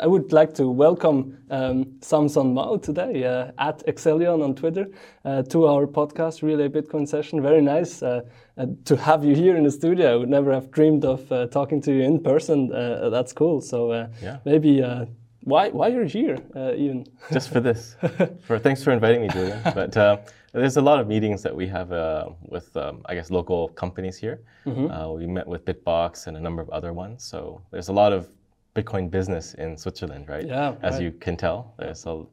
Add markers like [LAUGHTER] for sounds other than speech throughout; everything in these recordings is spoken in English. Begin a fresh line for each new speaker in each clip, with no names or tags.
I would like to welcome um, Samson Mow today uh, at Excellion on Twitter uh, to our podcast, Relai Bitcoin Session. Very nice uh, uh to have you here in the studio. I would never have dreamed of uh, talking to you in person. Uh, that's cool. So yeah. maybe why why you're here even?
Just for this. [LAUGHS] for thanks for inviting me, Julian. But there's a lot of meetings that we have with um, I guess local companies here. Mm -hmm. we met with Bitbox and a number of other ones. So there's a lot of Bitcoin business in Switzerland, right?
Yeah.
As
right.
you can tell, there's a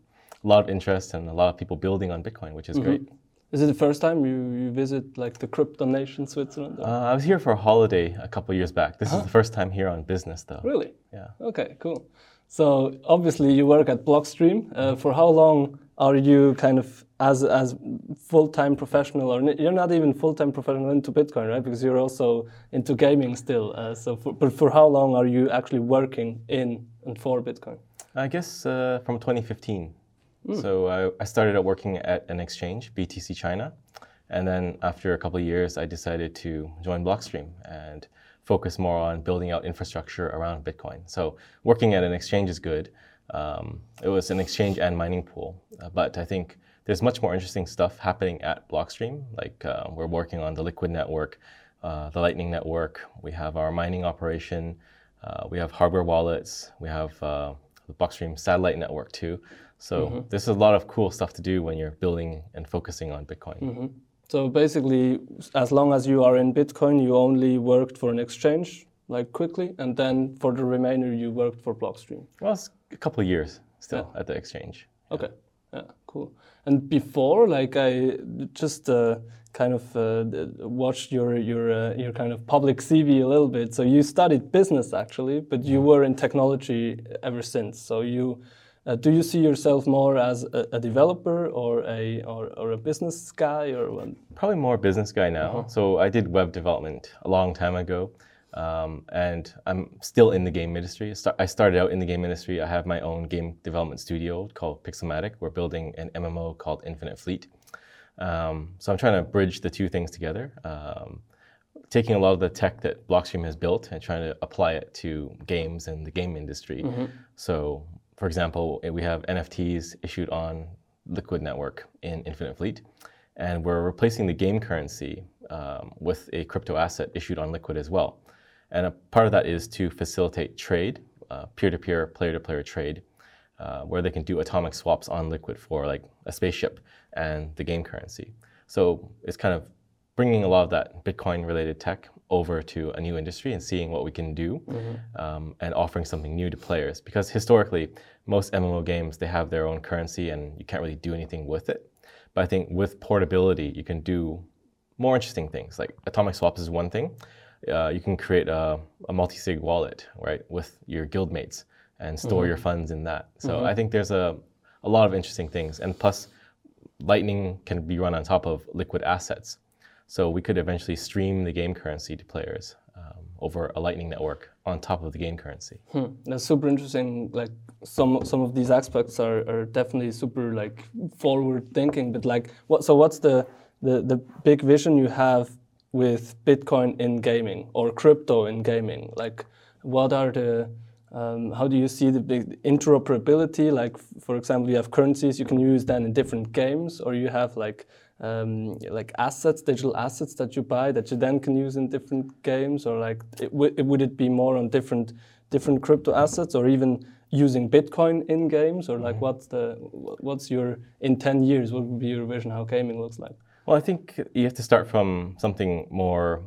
lot of interest and a lot of people building on Bitcoin, which is mm-hmm. great.
Is it the first time you, you visit like the crypto nation Switzerland?
Uh, I was here for a holiday a couple years back. This huh? is the first time here on business, though.
Really?
Yeah.
Okay, cool. So obviously you work at Blockstream. Uh, for how long are you kind of as as full-time professional or you're not even full-time professional into bitcoin right? Because you're also into gaming still uh, so for, but for how long are you actually working in and for bitcoin?
I guess uh, from 2015 mm. so I, I, started out working at an exchange btc china and then after a couple of years i decided to join blockstream and focus more on building out infrastructure around bitcoin. So working at an exchange is good. Um, it was an exchange and mining pool uh, but i think there's much more interesting stuff happening at Blockstream. Like uh, we're working on the Liquid network, uh, the Lightning network. We have our mining operation. Uh, we have hardware wallets. We have uh, the Blockstream satellite network too. So mm-hmm. there's a lot of cool stuff to do when you're building and focusing on Bitcoin.
Mm-hmm. So basically, as long as you are in Bitcoin, you only worked for an exchange, like quickly, and then for the remainder, you worked for Blockstream.
Well, it's a couple of years still yeah. at the exchange.
Okay. Yeah, cool. And before, like I just uh, kind of uh, watched your your uh, your kind of public CV a little bit. So you studied business actually, but you were in technology ever since. So you. Uh, do you see yourself more as a, a, developer or a or, or a business guy or what?
Probably more business guy now. -huh. So I did web development a long time ago. Um, and I'm still in the game industry. I started out in the game industry. I have my own game development studio called Pixelmatic. We're building an MMO called Infinite Fleet. Um, so I'm trying to bridge the two things together, um, taking a lot of the tech that Blockstream has built and trying to apply it to games and the game industry. Mm-hmm. So, for example, we have NFTs issued on Liquid Network in Infinite Fleet, and we're replacing the game currency um, with a crypto asset issued on Liquid as well. And a part of that is to facilitate trade, uh, peer-to-peer, player-to-player trade, uh, where they can do atomic swaps on Liquid for like a spaceship and the game currency. So it's kind of bringing a lot of that Bitcoin-related tech over to a new industry and seeing what we can do mm-hmm. um, and offering something new to players. Because historically, most MMO games, they have their own currency and you can't really do anything with it. But I think with portability, you can do more interesting things. Like atomic swaps is one thing, uh, you can create a, a multi-sig wallet, right, with your guildmates and store mm-hmm. your funds in that. So mm-hmm. I think there's a, a lot of interesting things. And plus, Lightning can be run on top of liquid assets. So we could eventually stream the game currency to players um, over a Lightning network on top of the game currency.
Hmm. That's super interesting. Like some some of these aspects are, are definitely super like forward thinking. But like what? So what's the the, the big vision you have with Bitcoin in gaming or crypto in gaming? Like, what are the um, how do you see the big interoperability? Like, for example, you have currencies you can use then in different games, or you have like um, like assets, digital assets that you buy that you then can use in different games, or like it would it be more on different different crypto assets, or even using Bitcoin in games, or like mm -hmm. what's the what's your in ten years? What would be your vision how gaming looks like?
Well, I think you have to start from something more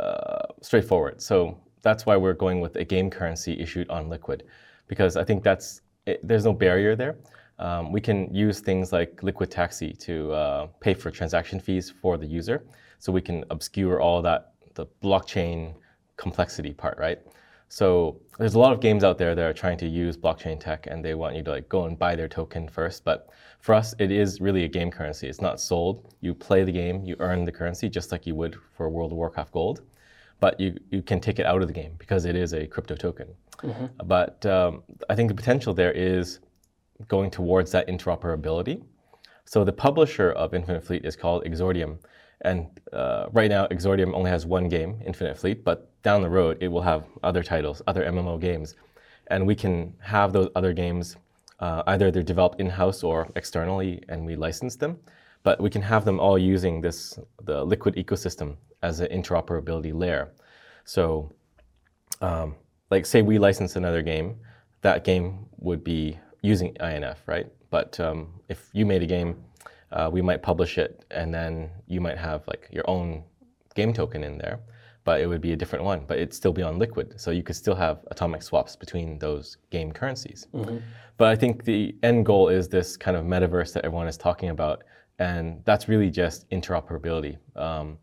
uh, straightforward. So that's why we're going with a game currency issued on Liquid, because I think that's it, there's no barrier there. Um, we can use things like Liquid Taxi to uh, pay for transaction fees for the user, so we can obscure all that the blockchain complexity part, right? So there's a lot of games out there that are trying to use blockchain tech and they want you to like go and buy their token first. But for us, it is really a game currency. It's not sold. You play the game, you earn the currency just like you would for World of Warcraft Gold. But you, you can take it out of the game because it is a crypto token. Mm-hmm. But um, I think the potential there is going towards that interoperability. So the publisher of Infinite Fleet is called Exordium. And uh, right now, Exordium only has one game, Infinite Fleet, but down the road, it will have other titles, other MMO games. and we can have those other games uh, either they're developed in-house or externally, and we license them. But we can have them all using this the Liquid ecosystem as an interoperability layer. So, um, like say we license another game, that game would be using INF, right? But um, if you made a game, uh, we might publish it, and then you might have like your own game token in there, but it would be a different one. But it'd still be on Liquid, so you could still have atomic swaps between those game currencies. Mm-hmm. But I think the end goal is this kind of metaverse that everyone is talking about, and that's really just interoperability. Um,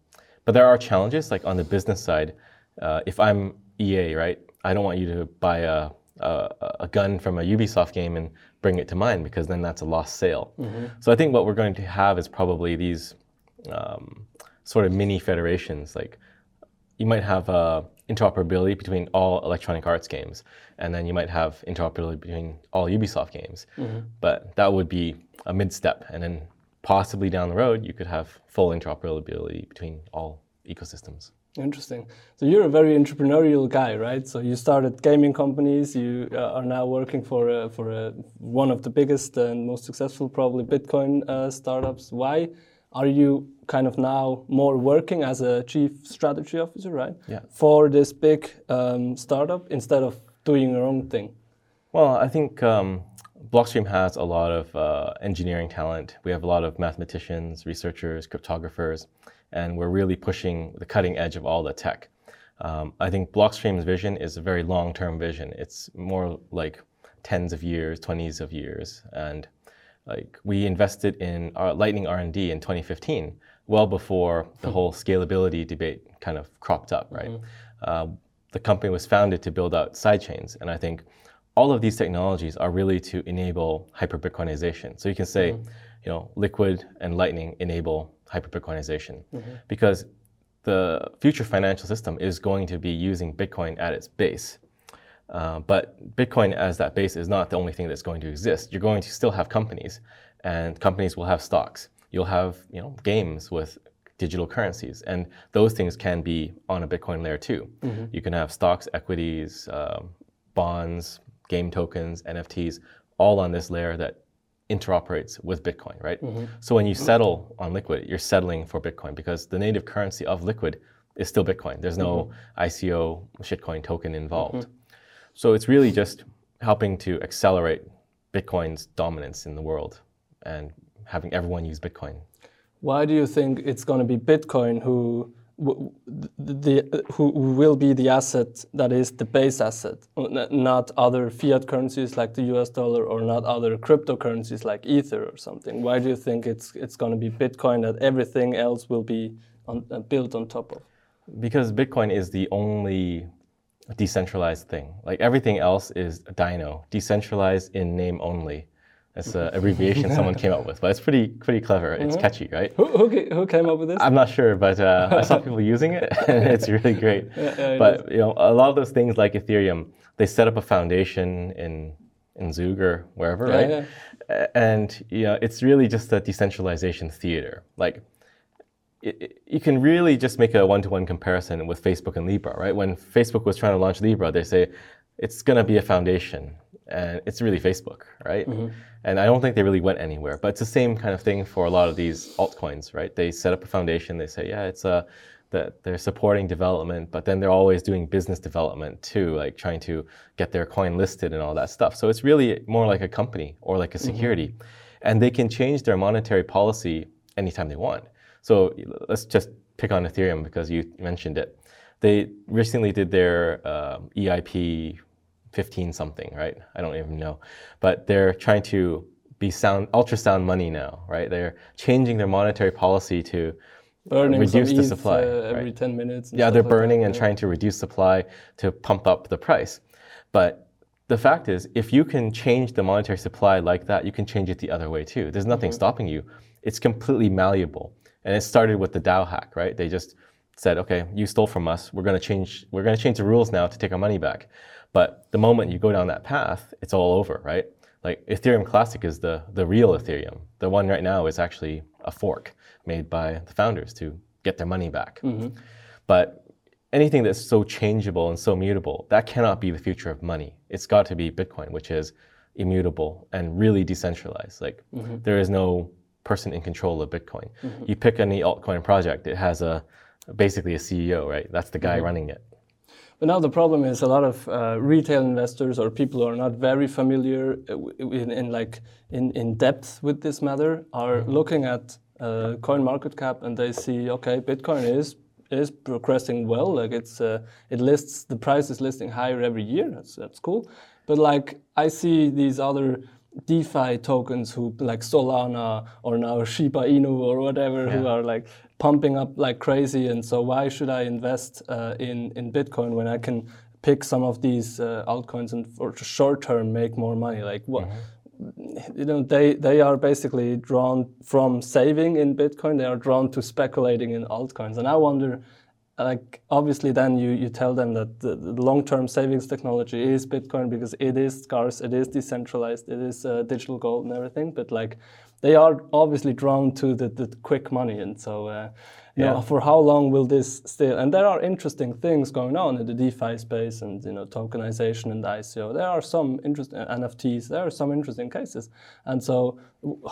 but there are challenges, like on the business side. Uh, if I'm EA, right, I don't want you to buy a, a, a, gun from a Ubisoft game and bring it to mind because then that's a lost sale. Mm-hmm. So I think what we're going to have is probably these um, sort of mini federations. Like you might have uh, interoperability between all Electronic Arts games, and then you might have interoperability between all Ubisoft games. Mm-hmm. But that would be a mid step, and then possibly down the road you could have full interoperability between all ecosystems.
Interesting. So you're a very entrepreneurial guy, right? So you started gaming companies. You uh, are now working for a, for a, one of the biggest and most successful, probably Bitcoin uh, startups. Why are you kind of now more working as a chief strategy officer, right?
Yeah.
For this big um, startup instead of doing your own thing.
Well, I think um, Blockstream has a lot of uh, engineering talent. We have a lot of mathematicians, researchers, cryptographers and we're really pushing the cutting edge of all the tech. Um, I think Blockstream's vision is a very long-term vision. It's more like tens of years, 20s of years, and like we invested in our Lightning R&D in 2015, well before the whole scalability debate kind of cropped up, right? Mm-hmm. Uh, the company was founded to build out sidechains, and I think all of these technologies are really to enable hyper Bitcoinization. So you can say, mm-hmm. you know, Liquid and Lightning enable hyper-Bitcoinization mm-hmm. because the future financial system is going to be using Bitcoin at its base. Uh, but Bitcoin as that base is not the only thing that's going to exist. You're going to still have companies, and companies will have stocks. You'll have you know games with digital currencies, and those things can be on a Bitcoin layer too. Mm-hmm. You can have stocks, equities, uh, bonds, game tokens, NFTs, all on this layer that interoperates with Bitcoin, right? Mm-hmm. So when you settle on Liquid, you're settling for Bitcoin because the native currency of Liquid is still Bitcoin. There's no mm-hmm. ICO shitcoin token involved. Mm-hmm. So it's really just helping to accelerate Bitcoin's dominance in the world and having everyone use Bitcoin.
Why do you think it's going to be Bitcoin who the, who will be the asset that is the base asset, not other fiat currencies like the US dollar or not other cryptocurrencies like Ether or something. Why do you think it's, it's going to be Bitcoin that everything else will be on, uh, built on top of?
Because Bitcoin is the only decentralized thing. Like everything else is Dino, decentralized in name only. It's an abbreviation someone came up with, but it's pretty pretty clever. It's mm-hmm. catchy, right?
Who, who, who, came up with this?
I'm not sure, but uh, I saw [LAUGHS] people using it, [LAUGHS] and it's really great. Yeah, yeah, but you know, a lot of those things like Ethereum, they set up a foundation in in Zug or wherever, yeah, right? And you know, it's really just a decentralization theater. Like, it, it, you can really just make a one-to-one comparison with Facebook and Libra, right? When Facebook was trying to launch Libra, they say it's going to be a foundation, and it's really Facebook, right? Mm-hmm. And I don't think they really went anywhere. But it's the same kind of thing for a lot of these altcoins, right? They set up a foundation. They say, yeah, it's a that they're supporting development, but then they're always doing business development too, like trying to get their coin listed and all that stuff. So it's really more like a company or like a mm-hmm. security. Mm-hmm. And they can change their monetary policy anytime they want. So let's just pick on Ethereum because you mentioned it. They recently did their uh, EIP 15 something, right? I don't even know. But they're trying to be sound ultrasound money now, right? They're changing their monetary policy to
burning
reduce the supply
uh, every right? 10 minutes.
Yeah, they're burning like and trying to reduce supply to pump up the price. But the fact is, if you can change the monetary supply like that, you can change it the other way too. There's nothing mm-hmm. stopping you. It's completely malleable. And it started with the DAO hack, right? They just said, okay, you stole from us. We're going to change. We're going to change the rules now to take our money back. But the moment you go down that path, it's all over, right? Like Ethereum Classic is the, the real Ethereum. The one right now is actually a fork made by the founders to get their money back. Mm-hmm. But anything that's so changeable and so mutable, that cannot be the future of money. It's got to be Bitcoin, which is immutable and really decentralized. Like there is no person in control of Bitcoin. You pick any altcoin project, it has a basically a CEO, right? That's the guy running it.
But now the problem is a lot of uh, retail investors or people who are not very familiar uh, in, in like in, in depth with this matter are looking at uh, coin market cap and they see okay Bitcoin is is progressing well. Like it's uh, it lists the price is listing higher every year. That's that's cool. But like I see these other DeFi tokens who like Solana or now Shiba Inu or whatever who are like pumping up like crazy and so why should I invest uh, in in Bitcoin when I can pick some of these uh, altcoins and for short term make more money? Like what you know they they are basically drawn from saving in Bitcoin. They are drawn to speculating in altcoins. And I wonder like obviously then you, you tell them that the, the long-term savings technology is bitcoin because it is scarce it is decentralized it is uh, digital gold and everything. But like they are obviously drawn to the, the quick money and so uh, you know for how long will this still and there are interesting things going on in the defi space and you know tokenization and ico there are some interesting nfts there are some interesting cases. And so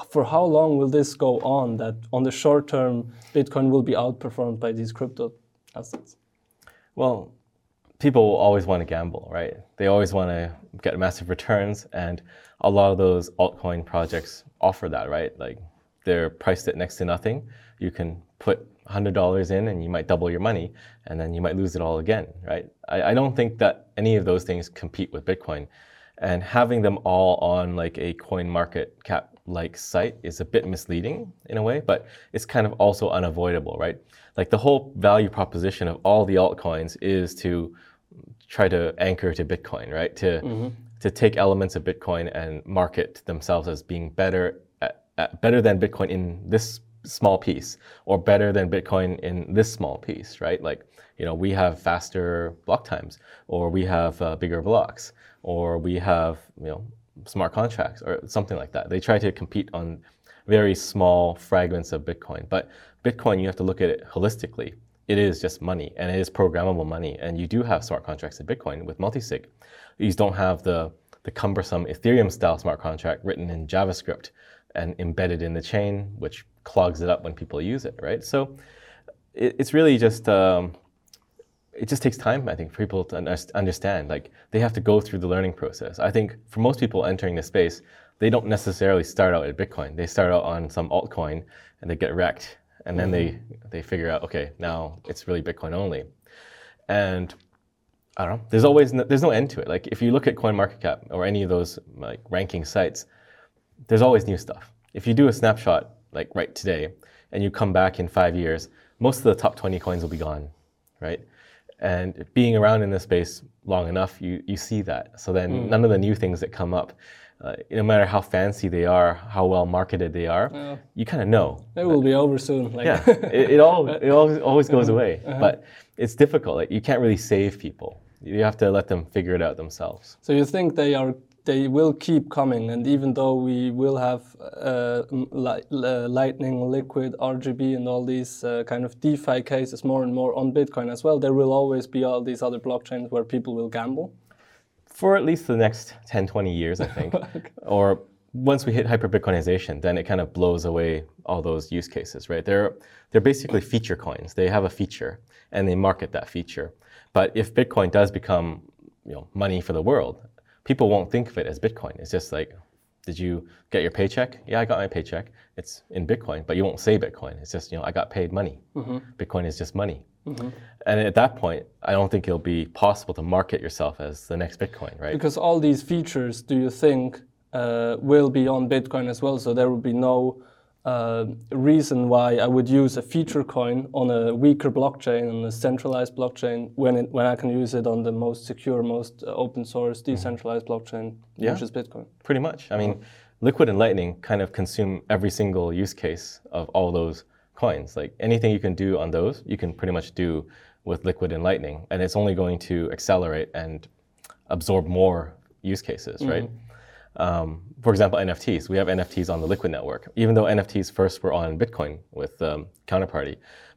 for how long will this go on that on the short term bitcoin will be outperformed by these crypto assets?
Well, people always want to gamble, right? They always want to get massive returns, and a lot of those altcoin projects offer that, right? Like they're priced at next to nothing. You can put $100 in and you might double your money, and then you might lose it all again, right? I, I don't think that any of those things compete with Bitcoin. And having them all on like a coin market cap like site is a bit misleading in a way, but it's kind of also unavoidable, right? Like the whole value proposition of all the altcoins is to try to anchor to Bitcoin, right? To mm-hmm. to take elements of Bitcoin and market themselves as being better at, at, better than Bitcoin in this small piece, or better than Bitcoin in this small piece, right? Like you know, we have faster block times, or we have uh, bigger blocks, or we have you know smart contracts, or something like that. They try to compete on very small fragments of Bitcoin, but Bitcoin you have to look at it holistically it is just money and it is programmable money. And you do have smart contracts in Bitcoin with multisig. You don't have the, the cumbersome Ethereum style smart contract written in JavaScript and embedded in the chain, which clogs it up when people use it, right? So it, it's really just, um, it just takes time, I think, for people to under- understand. Like they have to go through the learning process. I think for most people entering the space, they don't necessarily start out at Bitcoin. They start out on some altcoin and they get wrecked and then they mm-hmm. they figure out okay now it's really bitcoin only. And i don't know there's always no, there's no end to it. Like if you look at coinmarketcap or any of those like ranking sites there's always new stuff. If you do a snapshot like right today and you come back in five years most of the top 20 coins will be gone right? And being around in this space long enough you you see that. So then mm. none of the new things that come up uh, no matter how fancy they are how well marketed they are you kind of know
it will be over soon like
yeah, [LAUGHS] it, it all it always, always goes away. But it's difficult. Like you can't really save people. You have to let them figure it out themselves.
So you think they are they will keep coming, and even though we will have uh, li- uh, Lightning, Liquid, RGB, and all these uh, kind of DeFi cases more and more on Bitcoin as well, there will always be all these other blockchains where people will gamble.
For at least the next 10, 20 years, I think. [LAUGHS] Or once we hit hyperbitcoinization, then it kind of blows away all those use cases, right? They're they're basically feature coins. They have a feature and they market that feature. But if Bitcoin does become, you know, money for the world, people won't think of it as Bitcoin. It's just like, did you get your paycheck? Yeah, I got my paycheck. It's in Bitcoin, but you won't say Bitcoin. It's just, you know, I got paid money. Mm-hmm. Bitcoin is just money. And at that point, I don't think it'll be possible to market yourself as the next Bitcoin, right?
Because all these features, do you think, uh, will be on Bitcoin as well? So there will be no uh, reason why I would use a feature coin on a weaker blockchain, on a centralized blockchain, when it, when I can use it on the most secure, most uh, open source, decentralized blockchain,
Yeah.
which is Bitcoin.
Pretty much. I mean, Liquid and Lightning kind of consume every single use case of all those coins. Like anything you can do on those, you can pretty much do with Liquid and Lightning, and it's only going to accelerate and absorb more use cases, right? Um, for example, NFTs. We have NFTs on the Liquid network, even though NFTs first were on Bitcoin with um, Counterparty.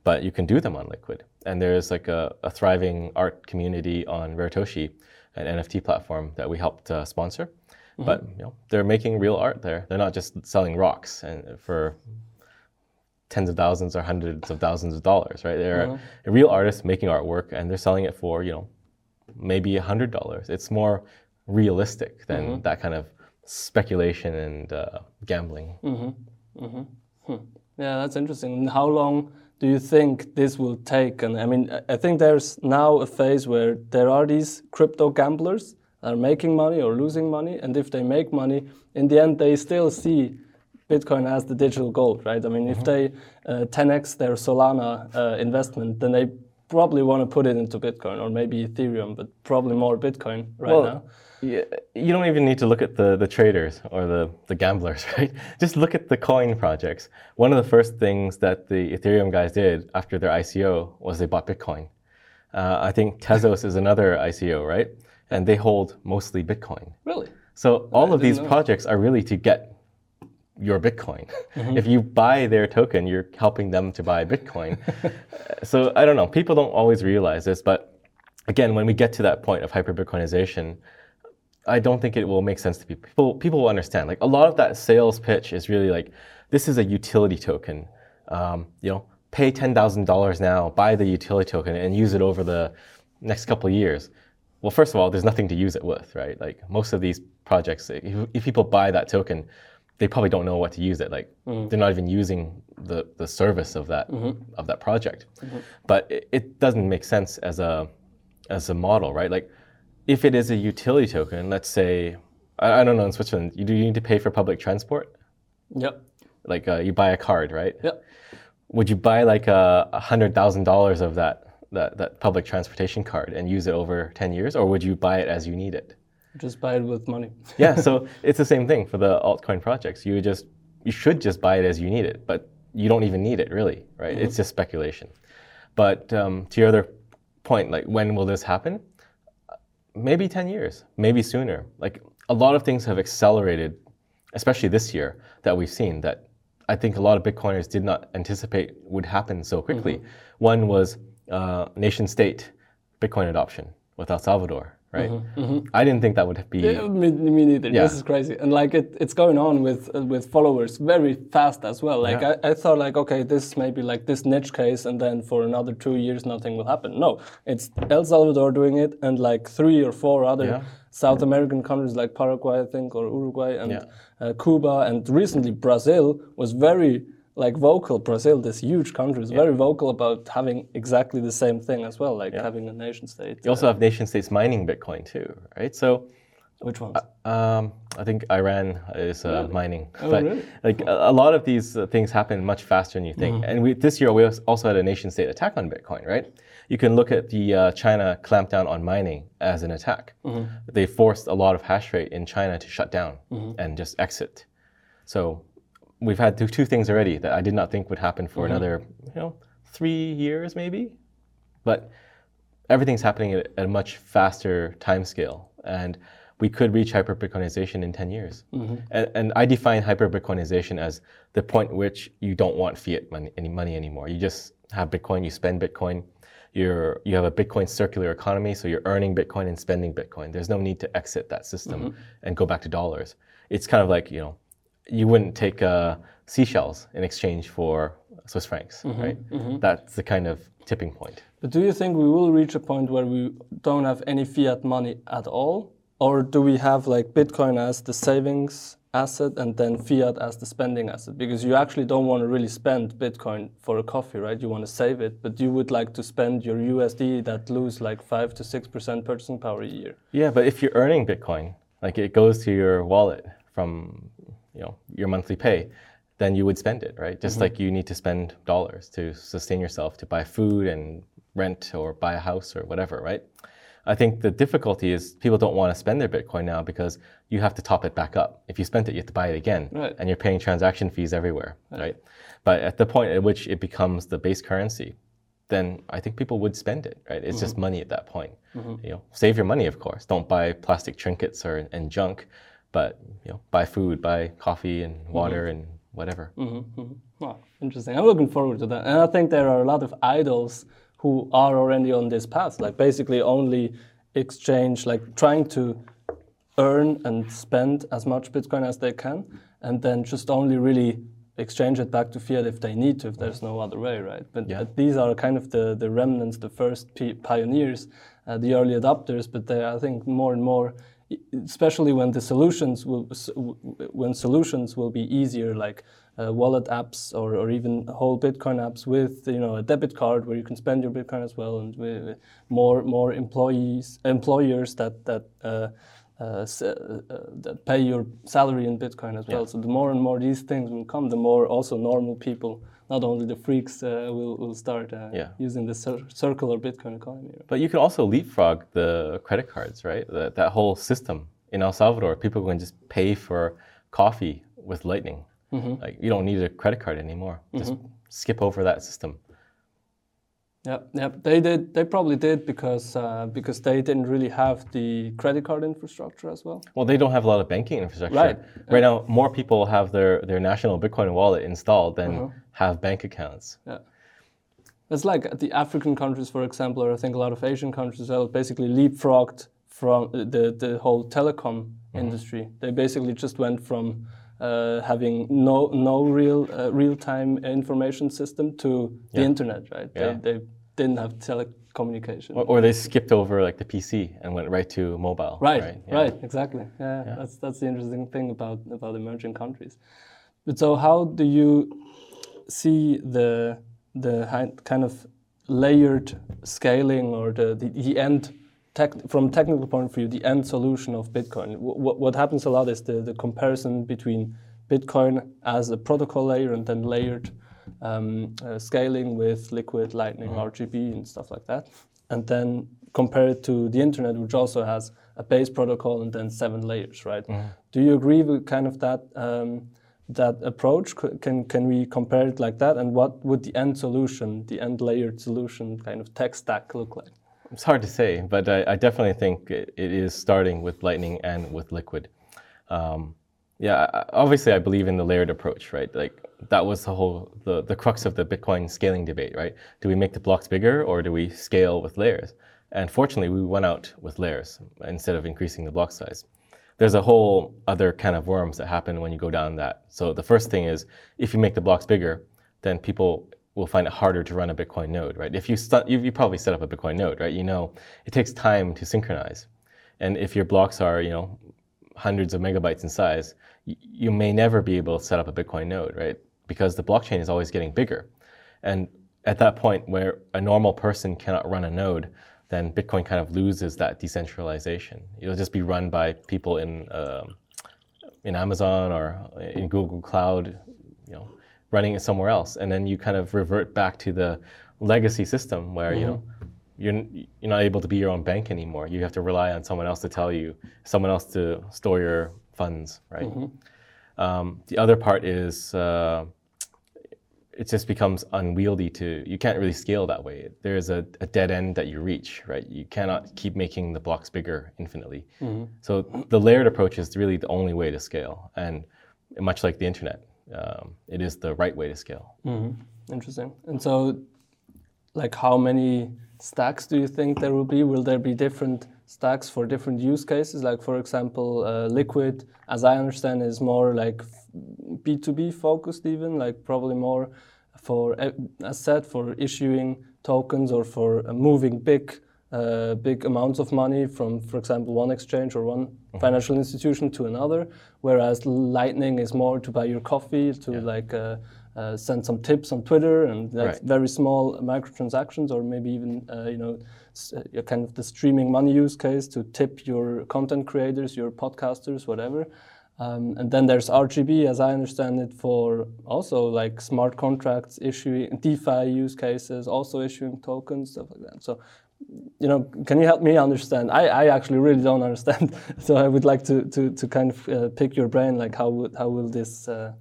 but you can do them on Liquid. And there's like a, a thriving art community on Raritoshi, an NFT platform that we helped uh, sponsor. But you know, they're making real art there. They're not just selling rocks and for tens of thousands or hundreds of thousands of dollars, right? They're a mm-hmm. real artist making artwork and they're selling it for, you know, maybe a hundred dollars. It's more realistic than mm-hmm. that kind of speculation and uh, gambling. Mm-hmm. Hmm.
Yeah, that's interesting. And how long do you think this will take? And I mean, I- I think there's now a phase where there are these crypto gamblers that are making money or losing money, and if they make money, in the end, they still see Bitcoin as the digital gold, right? I mean, if they uh, 10x their Solana uh, investment, then they probably want to put it into Bitcoin or maybe Ethereum, but probably more Bitcoin right now.
Yeah, you don't even need to look at the, the traders or the, the gamblers, [LAUGHS] right? Just look at the coin projects. One of the first things that the Ethereum guys did after their ICO was they bought Bitcoin. Uh, I think Tezos is another ICO, right? And they hold mostly Bitcoin.
Really?
So all of these
know.
projects are really to get your Bitcoin. [LAUGHS] If you buy their token, you're helping them to buy Bitcoin. [LAUGHS] so I don't know. People don't always realize this, but again, when we get to that point of hyper Bitcoinization, I don't think it will make sense to people. People people will understand. Like a lot of that sales pitch is really like, this is a utility token. Um, you know, pay ten thousand dollars now, buy the utility token, and use it over the next couple of years. Well, first of all, there's nothing to use it with, right? Like most of these projects, if, if people buy that token, they probably don't know what to use it. Like mm-hmm. they're not even using the, the service of that mm-hmm. of that project. Mm-hmm. But it, it doesn't make sense as a as a model, right? Like if it is a utility token, let's say I, I don't know in Switzerland, you do you need to pay for public transport?
Yep.
Like uh, you buy a card, right?
Yep.
Would you buy like a a hundred thousand dollars of that that that public transportation card and use it over ten years, or would you buy it as you need it?
Just buy it with money. [LAUGHS]
yeah, so [LAUGHS] it's the same thing for the altcoin projects. You just you should just buy it as you need it, but you don't even need it really, right? It's just speculation. But um, to your other point, like when will this happen? Maybe ten years, maybe sooner. Like a lot of things have accelerated, especially this year that we've seen that I think a lot of Bitcoiners did not anticipate would happen so quickly. One was uh, nation state Bitcoin adoption with El Salvador, right? I didn't think that would be.
Yeah, me, me neither.
Yeah.
This is crazy, and like it, it's going on with uh, with followers very fast as well. Like
Yeah.
I, I thought, like okay, this may be like this niche case, and then for another two years nothing will happen. No, it's El Salvador doing it, and like three or four other
Yeah.
South American countries like Paraguay, I think, or Uruguay, and uh, Cuba, and recently Brazil was very like vocal. Brazil, this huge country, is very vocal about having exactly the same thing as well, like having a nation state.
You also have nation states mining Bitcoin too, right? So
Which ones?
um, I think Iran is uh, mining,
Oh,
but
really?
like a, a lot of these uh, things happen much faster than you think.
Mm-hmm.
And we, this year we also had a nation state attack on Bitcoin, right? You can look at the uh, China clampdown on mining as an attack.
Mm-hmm.
They forced a lot of hash rate in China to shut down
Mm-hmm.
and just exit. So we've had two, two things already that I did not think would happen for
Mm-hmm.
another, you know, three years maybe. But everything's happening at, at a much faster time scale. And we could reach hyper Bitcoinization in 10 years. And, and I define hyper Bitcoinization as the point at which you don't want fiat money, any money anymore. You just have Bitcoin, you spend Bitcoin. You're, you have a Bitcoin circular economy, so you're earning Bitcoin and spending Bitcoin. There's no need to exit that system and go back to dollars. It's kind of like, you know, you wouldn't take uh, seashells in exchange for Swiss francs, right? That's the kind of tipping point.
But do you think we will reach a point where we don't have any fiat money at all? Or do we have like Bitcoin as the savings asset and then fiat as the spending asset? Because you actually don't want to really spend Bitcoin for a coffee, right? You want to save it, but you would like to spend your USD that lose like 5 to 6% purchasing power a year.
Yeah, but if you're earning Bitcoin, like it goes to your wallet from you know your monthly pay, then you would spend it, right? Just mm-hmm. like you need to spend dollars to sustain yourself, to buy food and rent or buy a house or whatever, right? I think the difficulty is people don't want to spend their Bitcoin now because you have to top it back up. If you spent it, you have to buy it again,
Right.
and you're paying transaction fees everywhere, right? But at the point at which it becomes the base currency, then I think people would spend it, right? It's just mm-hmm. money at that point. Mm-hmm. You know, save your money, of course. Don't buy plastic trinkets or and junk, but you know, buy food, buy coffee and mm-hmm. water and whatever. Mm-hmm, mm-hmm.
Wow, Interesting. I'm looking forward to that. And I think there are a lot of idols who are already on this path, like basically only exchange, like trying to earn and spend as much Bitcoin as they can, and then just only really exchange it back to fiat if they need to, if there's no other way, right? But,
Yeah.
but these are kind of the, the remnants, the first p- pioneers, uh, the early adopters. But they, I think more and more, especially when the solutions will, s- w- w- when solutions will be easier, like uh, wallet apps or, or even whole Bitcoin apps with you know a debit card where you can spend your Bitcoin as well, and with more more employees employers that that. Uh, uh, s- uh, uh, that pay your salary in Bitcoin as well.
Yeah.
So the more and more these things will come, the more also normal people, not only the freaks, uh, will will start uh,
Yeah.
using the cir- circular Bitcoin economy.
But you can also leapfrog the credit cards, right? That, that whole system in El Salvador, people can just pay for coffee with Lightning. Like you don't need a credit card anymore. Just skip over that system.
Yeah, yeah, they did. They probably did because uh, because they didn't really have the credit card infrastructure as well.
Well, they don't have a lot of banking infrastructure.
Right.
Right now, more people have their, their national Bitcoin wallet installed than
Uh-huh.
have bank accounts.
Yeah. It's like the African countries, for example, or I think a lot of Asian countries well, basically leapfrogged from the, the whole telecom industry. They basically just went from uh, having no no real uh, real time information system to the internet, right?
Yeah.
They, they didn't have telecommunication.
Or, or they skipped over like the PC and went right to mobile.
Right,
Yeah.
right, exactly. Yeah, that's that's the interesting thing about about emerging countries. But so, how do you see the the kind of layered scaling or the the, the end tech, from technical point of view, the end solution of Bitcoin? What what happens a lot is the the comparison between Bitcoin as a protocol layer and then layered um, uh, scaling with Liquid, Lightning, RGB, and stuff like that, and then compare it to the internet, which also has a base protocol and then seven layers, right? Do you agree with kind of that um, that approach? Can can we compare it like that? And what would the end solution, the end layered solution, kind of tech stack look like?
It's hard to say, but I, I definitely think it, it is starting with Lightning and with Liquid. Um, yeah, obviously I believe in the layered approach, right? Like that was the whole the, the crux of the Bitcoin scaling debate, right? Do we make the blocks bigger or do we scale with layers? And fortunately, we went out with layers instead of increasing the block size. There's a whole other kind of worms that happen when you go down that. So the first thing is if you make the blocks bigger, then people will find it harder to run a Bitcoin node, right? If you, stu- you you probably set up a Bitcoin node, right? You know it takes time to synchronize, and if your blocks are you know hundreds of megabytes in size, y- you may never be able to set up a Bitcoin node, right? Because the blockchain is always getting bigger, and at that point where a normal person cannot run a node, then Bitcoin kind of loses that decentralization. It'll just be run by people in um, in Amazon or in Google Cloud, you know, running it somewhere else, and then you kind of revert back to the legacy system where you know you're you're not able to be your own bank anymore. You have to rely on someone else to tell you, someone else to store your funds, right? Um, the other part is. Uh, it just becomes unwieldy to you can't really scale that way. There's a, a dead end that you reach right? You cannot keep making the blocks bigger infinitely. So the layered approach is really the only way to scale. And much like the internet um, it is the right way to scale
Interesting. And so, like, how many stacks do you think there will be? Will there be different stacks for different use cases? Like, for example, uh, Liquid, as I understand, is more like B two B focused, even like probably more for as said for issuing tokens or for uh, moving big. Uh, big amounts of money from, for example, one exchange or one financial institution to another, whereas Lightning is more to buy your coffee, to like uh, uh, send some tips on Twitter, and that's
Right.
very small microtransactions, or maybe even uh, you know, s- uh, kind of the streaming money use case to tip your content creators, your podcasters, whatever. Um, and then there's RGB, as I understand it, for also like smart contracts issuing DeFi use cases, also issuing tokens, stuff like that. So, you know, can you help me understand? I, I actually really don't understand. [LAUGHS] so I would like to, to, to kind of uh, pick your brain, like how would, how will this uh,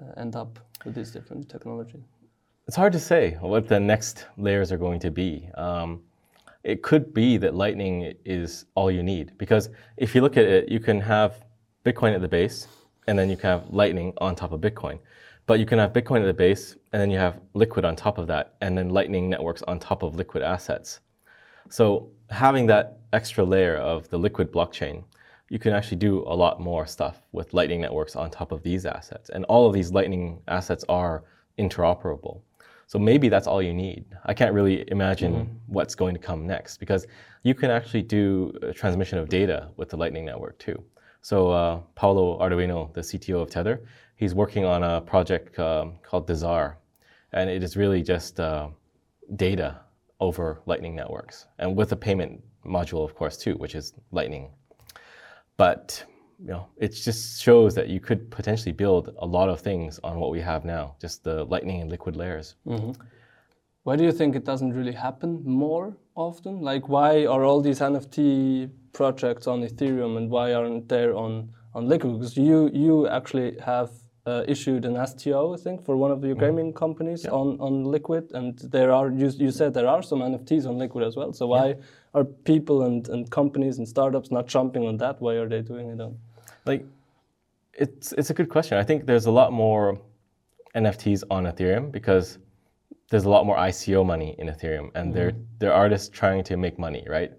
uh, end up with this different technology?
It's hard to say what the next layers are going to be. Um, it could be that Lightning is all you need because if you look at it, you can have Bitcoin at the base and then you can have Lightning on top of Bitcoin. But you can have Bitcoin at the base, and then you have Liquid on top of that, and then Lightning networks on top of Liquid assets. So having that extra layer of the Liquid blockchain, you can actually do a lot more stuff with Lightning networks on top of these assets. And all of these Lightning assets are interoperable. So maybe that's all you need. I can't really imagine mm-hmm. what's going to come next because you can actually do transmission of data with the Lightning Network too. So uh, Paolo Ardoino, the CTO of Tether, he's working on a project um, called Dazaar, and it is really just uh, data over Lightning networks, and with a payment module, of course, too, which is Lightning. But you know, it just shows that you could potentially build a lot of things on what we have now, just the Lightning and Liquid layers. Mm-hmm.
Why do you think it doesn't really happen more often? Like, why are all these NFT projects on Ethereum and why aren't they on on Liquid? Because you you actually have uh, issued an STO, I think, for one of your mm-hmm. gaming companies yeah. on, on Liquid, and there are you, you said there are some NFTs on Liquid as well. So why are people and, and companies and startups not jumping on that? Why are they doing it on?
Like, it's it's a good question. I think there's a lot more NFTs on Ethereum because there's a lot more ICO money in Ethereum, and mm-hmm. they're they're artists trying to make money, right?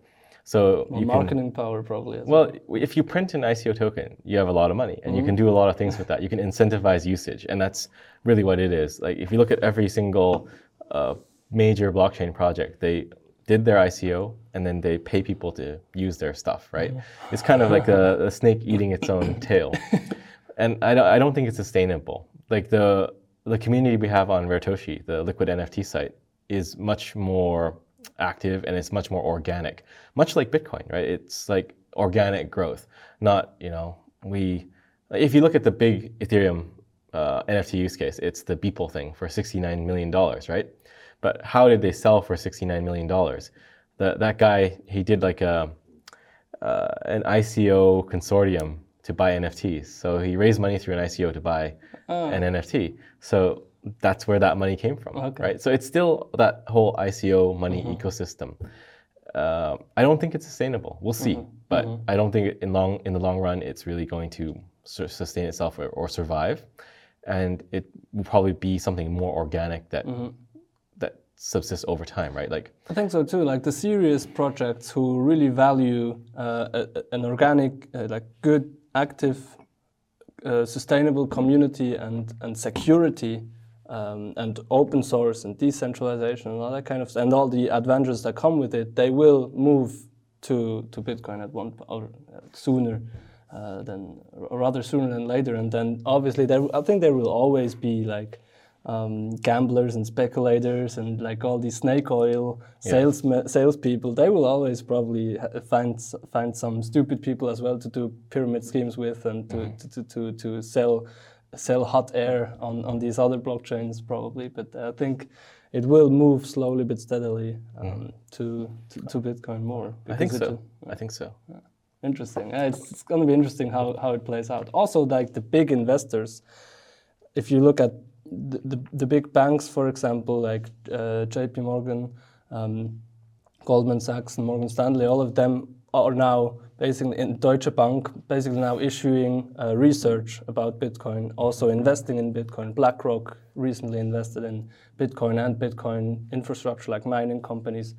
So well, marketing can, power probably.
well, well, if you print an ICO token, you have a lot of money, and mm-hmm. you can do a lot of things with that. You can incentivize usage, and that's really what it is. Like if you look at every single uh, major blockchain project, they did their ICO and then they pay people to use their stuff, right? Mm-hmm. It's kind of like a, [LAUGHS] a snake eating its own tail, and I don't, I don't think it's sustainable. Like the the community we have on Raritoshi, the Liquid NFT site, is much more active and it's much more organic, much like Bitcoin, right? It's like organic growth, not, you know, we, if you look at the big Ethereum uh, NFT use case, it's the Beeple thing for $69 million, right? But how did they sell for $69 million? The, that guy, he did like a, uh, an ICO consortium to buy NFTs. So he raised money through an ICO to buy oh. an NFT. So that's where that money came from, okay. right? So it's still that whole ICO money mm-hmm. ecosystem. Uh, I don't think it's sustainable. We'll see, mm-hmm. but mm-hmm. I don't think in long in the long run it's really going to sustain itself or, or survive, and it will probably be something more organic that mm-hmm. that subsists over time, right? Like
I think so too. Like the serious projects who really value uh, a, an organic, uh, like good, active, uh, sustainable community and and security um, and open source and decentralization and all that kind of and all the advantages that come with it, they will move to to Bitcoin at one or sooner uh, than or rather sooner than later. And then obviously there, I think there will always be like um, gamblers and speculators and like all these snake oil yeah. sales salespeople. They will always probably find find some stupid people as well to do pyramid schemes with and to mm -hmm. to, to, to, to sell sell hot air on, on these other blockchains probably, but I think it will move slowly but steadily um, mm. to, to, to Bitcoin more.
I think so. I think so.
Yeah. Interesting. Yeah, it's, it's going to be interesting how, how it plays out. Also, like the big investors, if you look at the, the, the big banks, for example, like uh, JP Morgan, um, Goldman Sachs, and Morgan Stanley, all of them are now basically in Deutsche Bank basically now issuing uh, research about Bitcoin, also investing in Bitcoin. BlackRock recently invested in Bitcoin and Bitcoin infrastructure like mining companies.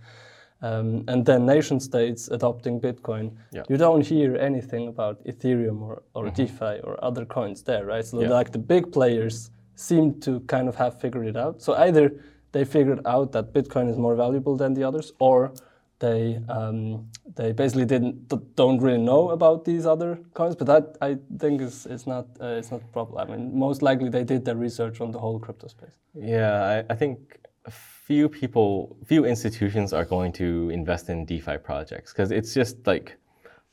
Um, and then nation states adopting Bitcoin. Yeah. You don't hear anything about Ethereum or, or mm-hmm. DeFi or other coins there, right? So yeah. like the big players seem to kind of have figured it out. So either they figured out that Bitcoin is more valuable than the others, or they um, they basically didn't don't really know about these other coins, but that I think is is not uh, it's not a problem. I mean, most likely they did their research on the whole crypto space.
Yeah, I, I think few people, few institutions are going to invest in DeFi projects because it's just like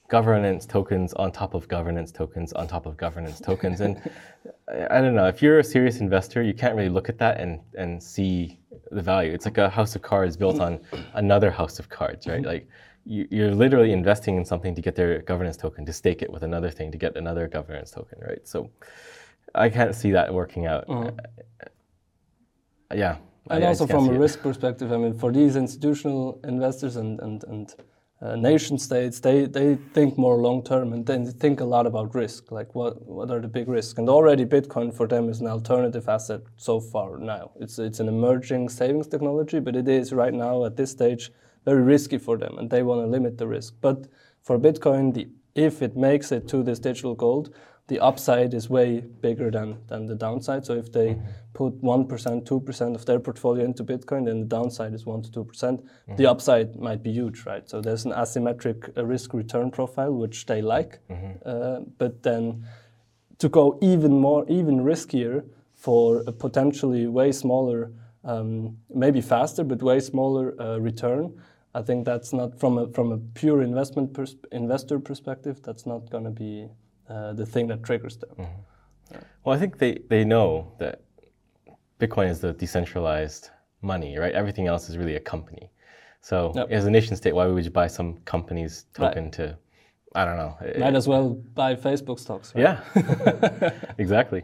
governance tokens on top of governance tokens on top of governance tokens. And [LAUGHS] I don't know, if you're a serious investor, you can't really look at that and, and see the value. It's like a house of cards built on [CLEARS THROAT] another house of cards, right? Mm-hmm. Like you, are literally investing in something to get their governance token, to stake it with another thing to get another governance token, right? So I can't see that working out. Uh, yeah.
And I, also I from a risk perspective, I mean, for these institutional investors and, and, and uh, nation states, they, they think more long term and then they think a lot about risk. Like what, what are the big risks? And already Bitcoin for them is an alternative asset so far now. It's, it's an emerging savings technology, but it is right now at this stage very risky for them and they want to limit the risk. But for Bitcoin, the, if it makes it to this digital gold, the upside is way bigger than, than the downside. So if they mm-hmm. put 1%, 2% of their portfolio into Bitcoin, then the downside is 1% to 2%. percent mm hmm The upside might be huge, right? So there's an asymmetric uh, risk return profile, which they like. Mm-hmm. Uh, but then to go even more, even riskier for a potentially way smaller, um, maybe faster, but way smaller uh, return, I think that's not from a, from a pure investment pers- investor perspective, that's not going to be uh, the thing that triggers them. Mm-hmm.
Yeah. Well, I think they, they know that Bitcoin is the decentralized money, right? Everything else is really a company. So yep. as a nation state, why would you buy some company's token right. to, I don't know.
Might as well buy Facebook stocks.
Right? Yeah, [LAUGHS] exactly.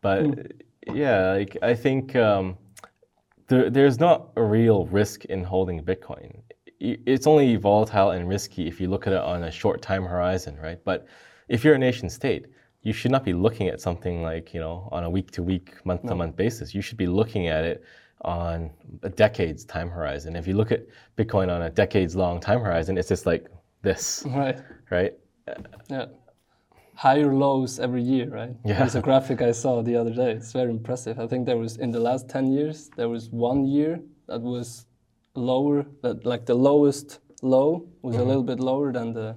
But mm. yeah, like I think um, there, there's not a real risk in holding Bitcoin. It's only volatile and risky if you look at it on a short time horizon, right? But if you're a nation state, you should not be looking at something like, you know, on a week to week, month to month basis. You should be looking at it on a decade's time horizon. If you look at Bitcoin on a decades long time horizon, it's just like this. [LAUGHS]
Right.
Right?
Yeah. Higher lows every year, right? Yeah. There's a graphic I saw the other day. It's very impressive. I think there was, in the last 10 years, there was one year that was lower, that like the lowest low was mm-hmm. a little bit lower than the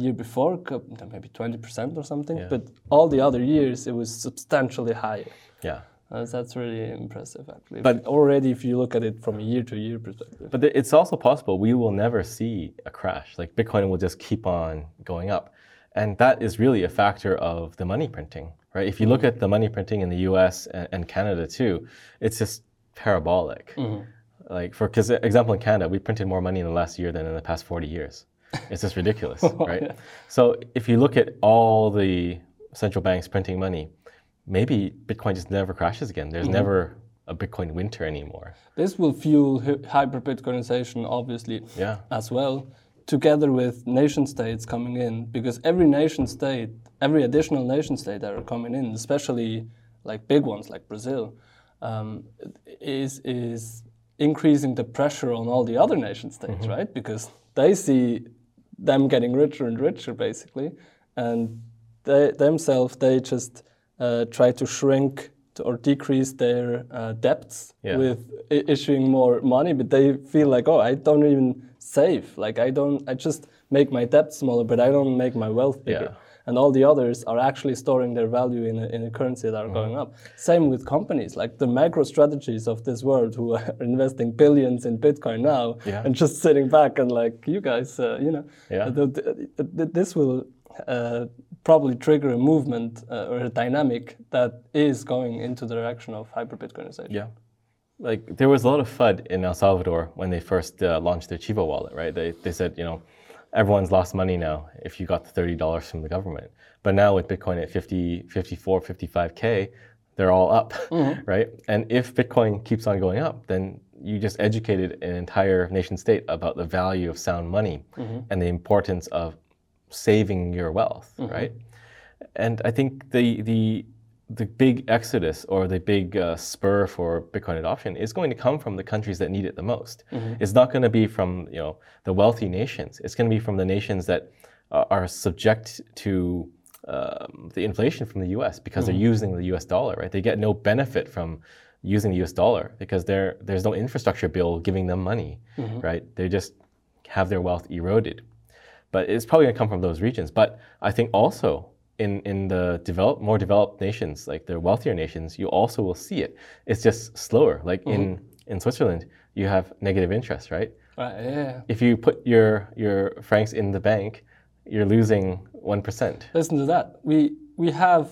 year before, maybe 20% or something. Yeah. But all the other years, it was substantially higher.
Yeah.
Uh, that's really impressive, actually. But already, if you look at it from a year-to-year perspective.
But it's also possible we will never see a crash. Like Bitcoin will just keep on going up, and that is really a factor of the money printing, right? If you look at the money printing in the U.S. and, and Canada too, it's just parabolic. Mm-hmm. Like for cause example, in Canada, we printed more money in the last year than in the past 40 years. [LAUGHS] It's just ridiculous, [LAUGHS] oh, right? Yeah. So if you look at all the central banks printing money, maybe Bitcoin just never crashes again. There's mm-hmm. never a Bitcoin winter anymore.
This will fuel hyper Bitcoinization, obviously,
yeah.
as well, together with nation states coming in, because every nation state, every additional nation state that are coming in, especially like big ones like Brazil, um, is is increasing the pressure on all the other nation states, mm-hmm. right? Because they see them getting richer and richer, basically, and they themselves they just uh, try to shrink to, or decrease their uh, debts yeah. with I- issuing more money, but they feel like, oh, I don't even save. Like I don't, I just make my debt smaller, but I don't make my wealth bigger. Yeah and all the others are actually storing their value in a, in a currency that are mm-hmm. going up. Same with companies, like the MicroStrategies of this world who [LAUGHS] are investing billions in Bitcoin now yeah. and just sitting back and like, you guys, uh, you know, yeah. the, the, the, this will uh, probably trigger a movement uh, or a dynamic that is going into the direction of hyper Bitcoinization.
Yeah. Like there was a lot of FUD in El Salvador when they first uh, launched their Chivo wallet, right? They, they said, you know, everyone's lost money now if you got the $30 from the government. But now with Bitcoin at 50, 54, 55K, they're all up, [LAUGHS] mm-hmm. right? And if Bitcoin keeps on going up, then you just educated an entire nation state about the value of sound money mm-hmm. and the importance of saving your wealth, mm-hmm. right? And I think the the the big exodus or the big uh, spur for Bitcoin adoption is going to come from the countries that need it the most. Mm-hmm. It's not going to be from you know the wealthy nations. It's going to be from the nations that uh, are subject to um, the inflation from the U.S. because mm-hmm. they're using the U.S. dollar. Right? They get no benefit from using the U.S. dollar because there there's no infrastructure bill giving them money. Mm-hmm. Right? They just have their wealth eroded. But it's probably going to come from those regions. But I think also in, in the developed, more developed nations, like the wealthier nations, you also will see it. It's just slower. Like mm-hmm. in, in Switzerland, you have negative interest, right?
Right. Yeah.
If you put your your francs in the bank, you're losing one percent.
Listen to that. We we have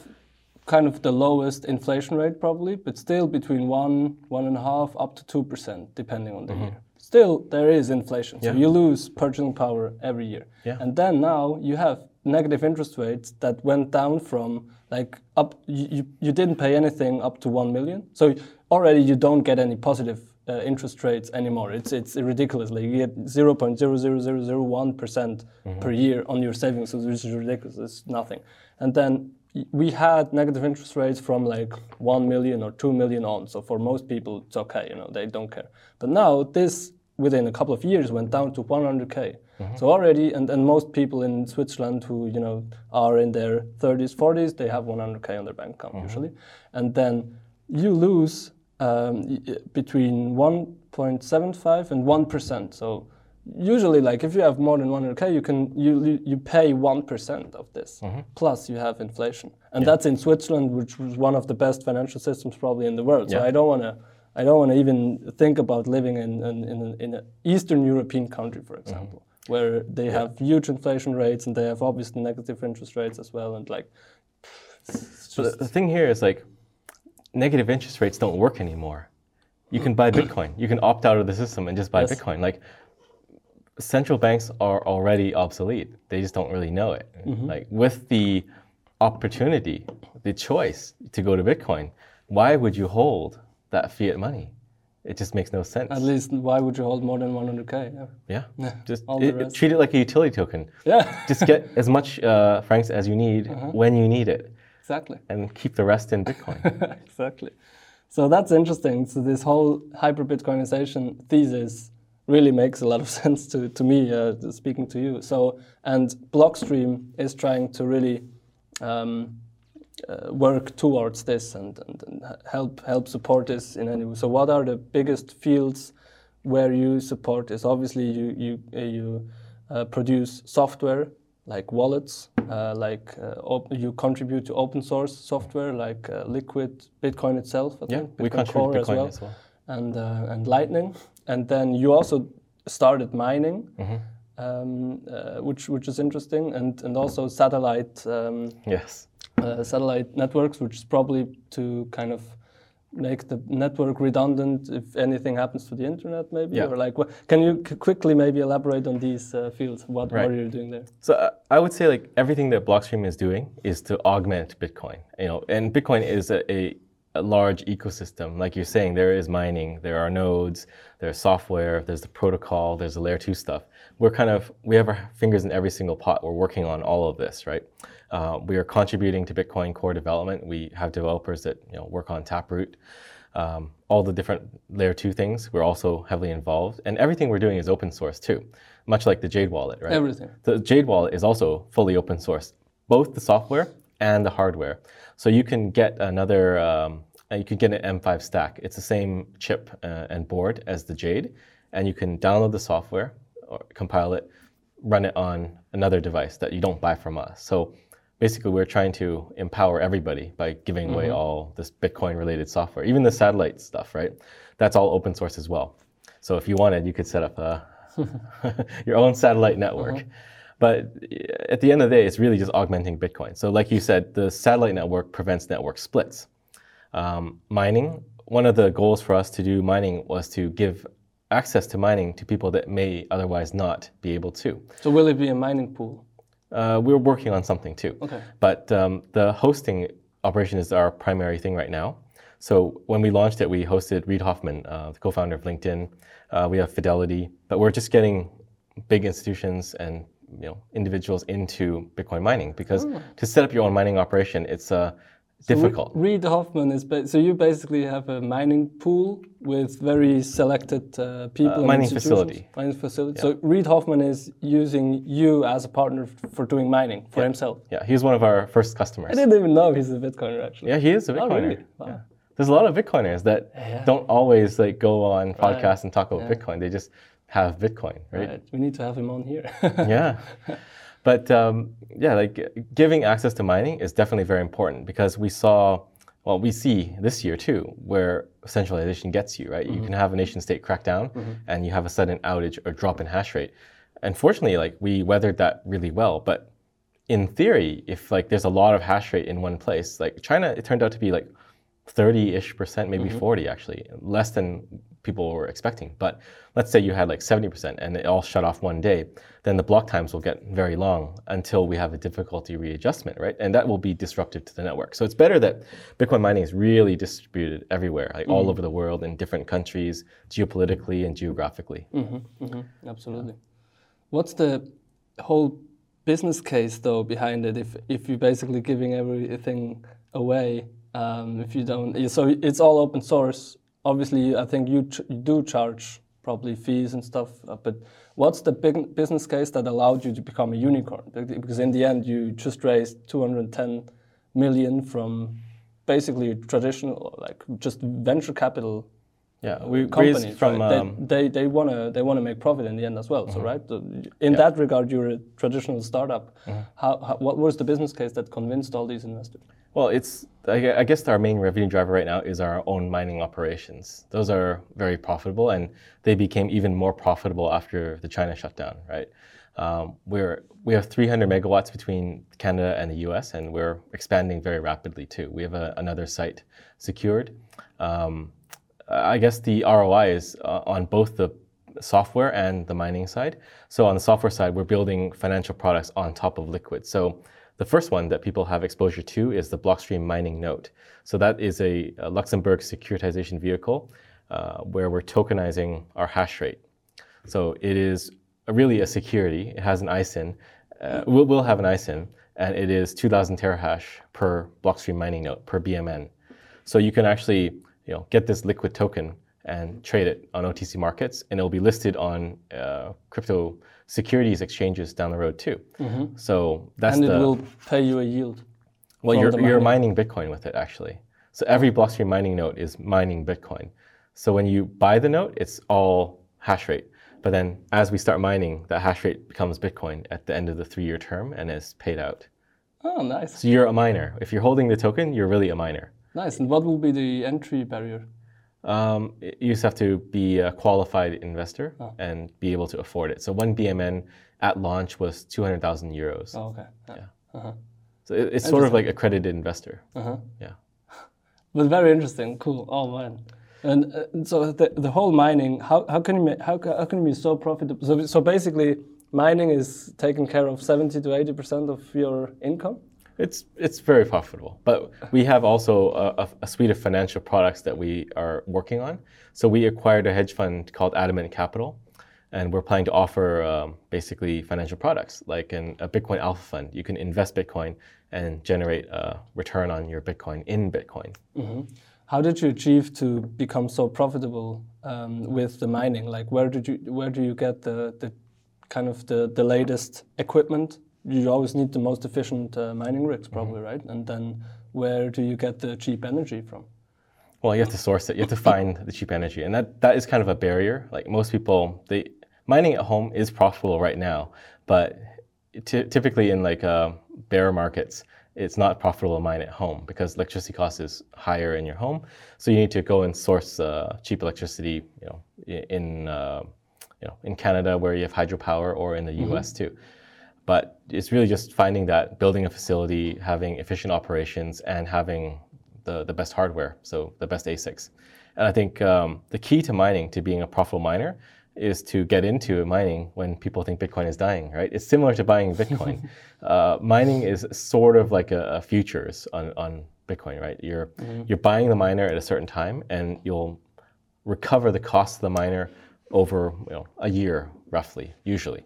kind of the lowest inflation rate probably, but still between one one and a half up to two percent, depending on the mm-hmm. year. Still, there is inflation, so yeah. you lose purchasing power every year.
Yeah.
And then now you have negative interest rates that went down from like up you, you didn't pay anything up to 1 million so already you don't get any positive uh, interest rates anymore. It's it's ridiculous. Like you get 0.00001 percent per year on your savings, so this is ridiculous. It's nothing. And then we had negative interest rates from like one million or two million on. So for most people, it's okay. You know, they don't care. But now this within a couple of years went down to 100k. So already, and, and most people in Switzerland who you know are in their 30s, 40s, they have 100k on their bank account mm-hmm. usually, and then you lose um, between 1.75 and 1 percent. So usually, like if you have more than 100k, you can you you- pay 1 percent of this. Mm-hmm. Plus, you have inflation, and that's in Switzerland, which was one of the best financial systems probably in the world. So I don't want to. I don't want to even think about living in in, in, a, in an Eastern European country, for example, mm-hmm. Where they have huge inflation rates and they have obviously negative interest rates as well, and like.
So the, the thing here is like negative interest rates don't work anymore. You can buy [CLEARS THROAT] Bitcoin. You can opt out of the system and just buy
Yes.
Bitcoin. Like central banks are already obsolete. They just don't really know it.
Mm-hmm.
Like with the opportunity, the choice to go to Bitcoin, why would you hold that fiat money? It just makes no sense.
At least, why would you hold more than 100k? Yeah.
yeah. Just it- it- treat it like a utility token.
Yeah,
just get as much uh, francs as you need
Uh-huh.
when you need it,
exactly.
and keep the rest in Bitcoin. [LAUGHS]
exactly. So that's interesting. So this whole hyper Bitcoinization thesis really makes a lot of [LAUGHS] sense to, to me, uh, speaking to you. So and Blockstream is trying to really um, uh, work towards this and, and, and help help support this in any way. So what are the biggest fields where you support this? Obviously, you you uh, you uh, produce software like wallets, uh, like uh, op- you contribute to open source software like uh, Liquid, Bitcoin itself. I
yeah,
think,
we contribute
Core
Bitcoin
as well,
as well.
and uh, and Lightning, and then you also started mining.
Mm-hmm.
Um, uh, which which is interesting, and and also satellite um,
Yes.
Uh, satellite networks, which is probably to kind of make the network redundant if anything happens to the internet, maybe.
Yeah.
Or like, can you c- quickly maybe elaborate on these uh, fields? What,
Right.
what are you doing there?
So uh, I would say like everything that Blockstream is doing is to augment Bitcoin. You know, and Bitcoin is a, a, a large ecosystem. Like you're saying, there is mining, there are nodes, there's software, there's the protocol, there's the layer two stuff. We're kind of we have our fingers in every single pot. We're working on all of this, right? Uh, we are contributing to Bitcoin core development. We have developers that you know work on Taproot. Um, all the different layer two things, we're also heavily involved. And everything we're doing is open source too, much like the Jade wallet, right?
Everything.
The Jade wallet is also fully open source, both the software and the hardware. So you can get another, um, you can get an M5 stack. It's the same chip uh, and board as the Jade, and you can download the software or compile it, run it on another device that you don't buy from us. So basically, we're trying to empower everybody by giving away all this Bitcoin-related software, even the satellite stuff, right? That's all open source as well. So if you wanted, you could set up a [LAUGHS] [LAUGHS] your own satellite network. But at the end of the day, it's really just augmenting Bitcoin. So, like you said, the satellite network prevents network splits. Um, mining, one of the goals for us to do mining was to give access to mining to people that may otherwise not be able to.
So will it be a mining pool?
Uh, we're working on something too.
Okay.
But um, the hosting operation is our primary thing right now. So when we launched it, we hosted Reid Hoffman, uh, the co-founder of LinkedIn. Uh, we have Fidelity, but we're just getting big institutions and you know individuals into Bitcoin mining because to set up your own mining operation, it's uh, difficult.
Reid Hoffman is ba- so you basically have a mining pool with very selected uh, people. and
mining facility.
Mining facility. So Reid Hoffman is using you as a partner f- for doing mining for himself.
yeah, he's one of our first customers.
I didn't even know he's a Bitcoiner actually.
Yeah, he is a Bitcoiner.
Oh, really? Wow.
Yeah. There's a lot of Bitcoiners that
Yeah.
don't always like go on podcasts and talk about Bitcoin. They just have Bitcoin, right?
Right. We need to have him on here. [LAUGHS]
yeah. But um, yeah, like giving access to mining is definitely very important because we saw, well, we see this year too, where centralization gets you, right? You mm-hmm. can have a nation state crackdown mm-hmm. and you have a sudden outage or drop in hash rate. Unfortunately, like we weathered that really well. But in theory, if like there's a lot of hash rate in one place, like China, it turned out to be like 30-ish percent, maybe mm-hmm. 40 actually, less than people were expecting. But let's say you had like 70% and it all shut off one day, then the block times will get very long until we have a difficulty readjustment, right? And that will be disruptive to the network. So it's better that Bitcoin mining is really distributed everywhere, like all mm-hmm. over the world in different countries, geopolitically and geographically. Mm-hmm, mm-hmm.
Absolutely. What's the whole business case though behind it? If if you're basically giving everything away, um, if you don't, so it's all open source. Obviously, I think you, ch- you do charge probably fees and stuff. Uh, but what's the big business case that allowed you to become a unicorn? Because in the end, you just raised 210 million from basically traditional, like just venture capital
Yeah, we
companies,
from
right?
um,
they, they, they want to they want to make profit in the end as well.
Mm-hmm.
So right, The- in that regard, you're a traditional startup.
Mm-hmm.
How, how what was the business case that convinced all these investors?
Well, it's I guess our main revenue driver right now is our own mining operations. Those are very profitable, and they became even more profitable after the China shutdown. Right, um, we're we have 300 megawatts between Canada and the U.S., and we're expanding very rapidly too. We have a, another site secured. Um, I guess the ROI is uh, on both the software and the mining side. So on the software side, we're building financial products on top of Liquid. So the first one that people have exposure to is the Blockstream mining note. So that is a, a Luxembourg securitization vehicle uh, where we're tokenizing our hash rate. So it is really a security. It has an ISIN. Uh, we'll, we'll have an ISIN, and it is 2,000 terahash per Blockstream mining note per BMN. So you can actually, you know, get this liquid token and trade it on OTC markets, and it'll be listed on uh, crypto securities exchanges down the road too. Mm-hmm. So that's
and it
the
will pay you a yield.
well, you're, you're mining Bitcoin with it actually. So every Blockstream mining node is mining Bitcoin. So when you buy the node, it's all hash rate. But then as we start mining, that hash rate becomes Bitcoin at the end of the three-year term and is paid out.
Oh, nice,
So you're a miner. If you're holding the token, you're really a miner.
nice. And what will be the entry barrier?
Um, you just have to be a qualified investor
Oh.
and be able to afford it. So one BMN at launch was 200,000 euros.
Oh, okay. Yeah. Uh-huh.
So it, it's sort of like accredited investor.
Uh-huh.
Yeah. [LAUGHS]
But very interesting. Cool. Oh man. And uh, so the, the whole mining, how, how can you how, how can you be so profitable? So, so basically, mining is taking care of seventy to eighty percent of your income.
It's it's very profitable, but we have also a, a, suite of financial products that we are working on. So we acquired a hedge fund called Adamant Capital, and we're planning to offer um, basically financial products like an, a Bitcoin Alpha Fund. You can invest Bitcoin and generate a return on your Bitcoin in Bitcoin.
How did you achieve to become so profitable um, with the mining? Like, where did you where do you get the, the kind of the, the latest equipment? You always need the most efficient uh, mining rigs, probably, right? And then where do you get the cheap energy from?
Well, you have to source it. You have to find the cheap energy, and that that is kind of a barrier. Like most people, they mining at home is profitable right now, but ty- typically in like uh, bear markets, it's not profitable to mine at home because electricity cost is higher in your home. So you need to go and source uh, cheap electricity, you know, in uh, you know in Canada where you have hydropower, or in the U.S. too. But it's really just finding that, building a facility, having efficient operations, and having the, the best hardware, so the best ASICs. And I think um, the key to mining, to being a profitable miner, is to get into mining when people think Bitcoin is dying, right? It's similar to buying Bitcoin. [LAUGHS] uh, mining is sort of like a, a futures on, on Bitcoin, right? You're, you're buying the miner at a certain time, and you'll recover the cost of the miner over you know, a year, roughly, usually.